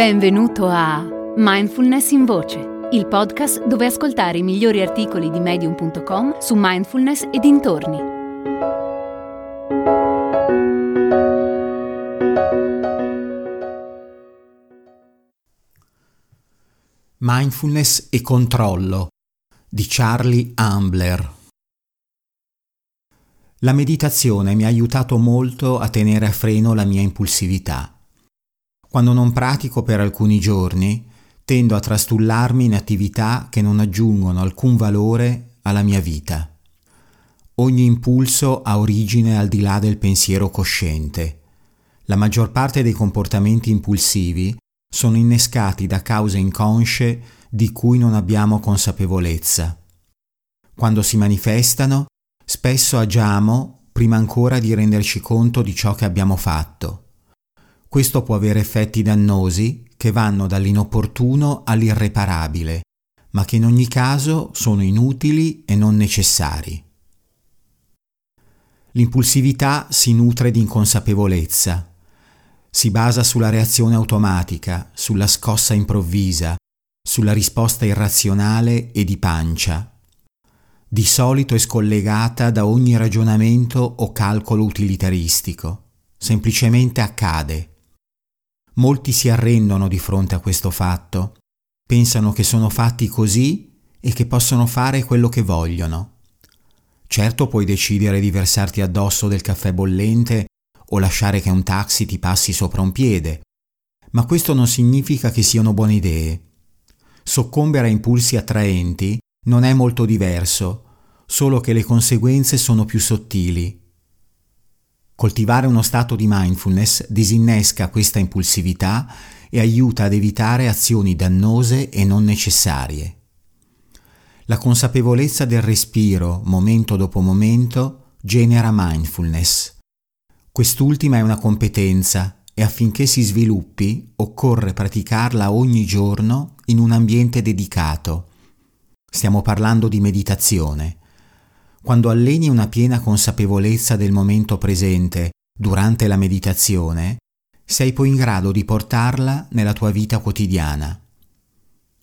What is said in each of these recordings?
Benvenuto a Mindfulness in Voce, il podcast dove ascoltare i migliori articoli di medium.com su mindfulness e dintorni. Mindfulness e controllo di Charlie Ambler. La meditazione mi ha aiutato molto a tenere a freno la mia impulsività quando non pratico per alcuni giorni, tendo a trastullarmi in attività che non aggiungono alcun valore alla mia vita. Ogni impulso ha origine al di là del pensiero cosciente. La maggior parte dei comportamenti impulsivi sono innescati da cause inconsce di cui non abbiamo consapevolezza. Quando si manifestano, spesso agiamo prima ancora di renderci conto di ciò che abbiamo fatto. Questo può avere effetti dannosi che vanno dall'inopportuno all'irreparabile, ma che in ogni caso sono inutili e non necessari. L'impulsività si nutre di inconsapevolezza, si basa sulla reazione automatica, sulla scossa improvvisa, sulla risposta irrazionale e di pancia. Di solito è scollegata da ogni ragionamento o calcolo utilitaristico. Semplicemente accade. Molti si arrendono di fronte a questo fatto, pensano che sono fatti così e che possono fare quello che vogliono. Certo puoi decidere di versarti addosso del caffè bollente o lasciare che un taxi ti passi sopra un piede, ma questo non significa che siano buone idee. Soccombere a impulsi attraenti non è molto diverso, solo che le conseguenze sono più sottili Coltivare uno stato di mindfulness disinnesca questa impulsività e aiuta ad evitare azioni dannose e non necessarie. La consapevolezza del respiro, momento dopo momento, genera mindfulness. Quest'ultima è una competenza e affinché si sviluppi occorre praticarla ogni giorno in un ambiente dedicato. Stiamo parlando di meditazione quando alleni una piena consapevolezza del momento presente durante la meditazione, sei poi in grado di portarla nella tua vita quotidiana.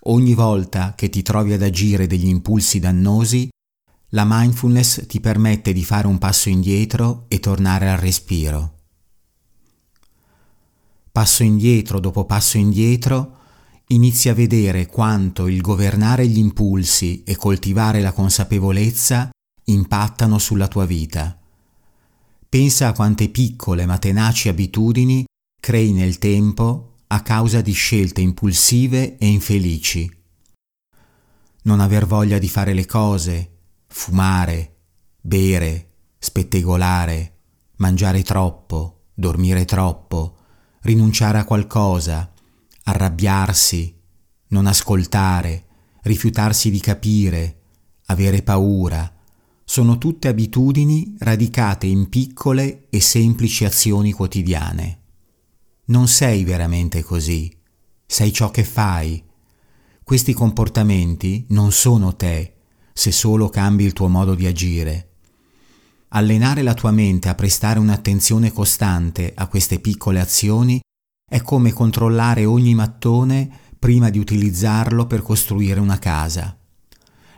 Ogni volta che ti trovi ad agire degli impulsi dannosi, la mindfulness ti permette di fare un passo indietro e tornare al respiro. Passo indietro dopo passo indietro, inizi a vedere quanto il governare gli impulsi e coltivare la consapevolezza impattano sulla tua vita. Pensa a quante piccole ma tenaci abitudini crei nel tempo a causa di scelte impulsive e infelici. Non aver voglia di fare le cose, fumare, bere, spettegolare, mangiare troppo, dormire troppo, rinunciare a qualcosa, arrabbiarsi, non ascoltare, rifiutarsi di capire, avere paura, sono tutte abitudini radicate in piccole e semplici azioni quotidiane. Non sei veramente così, sei ciò che fai. Questi comportamenti non sono te, se solo cambi il tuo modo di agire. Allenare la tua mente a prestare un'attenzione costante a queste piccole azioni è come controllare ogni mattone prima di utilizzarlo per costruire una casa.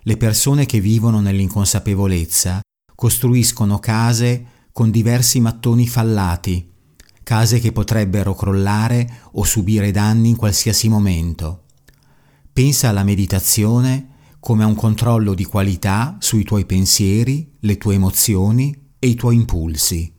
Le persone che vivono nell'inconsapevolezza costruiscono case con diversi mattoni fallati, case che potrebbero crollare o subire danni in qualsiasi momento. Pensa alla meditazione come a un controllo di qualità sui tuoi pensieri, le tue emozioni e i tuoi impulsi.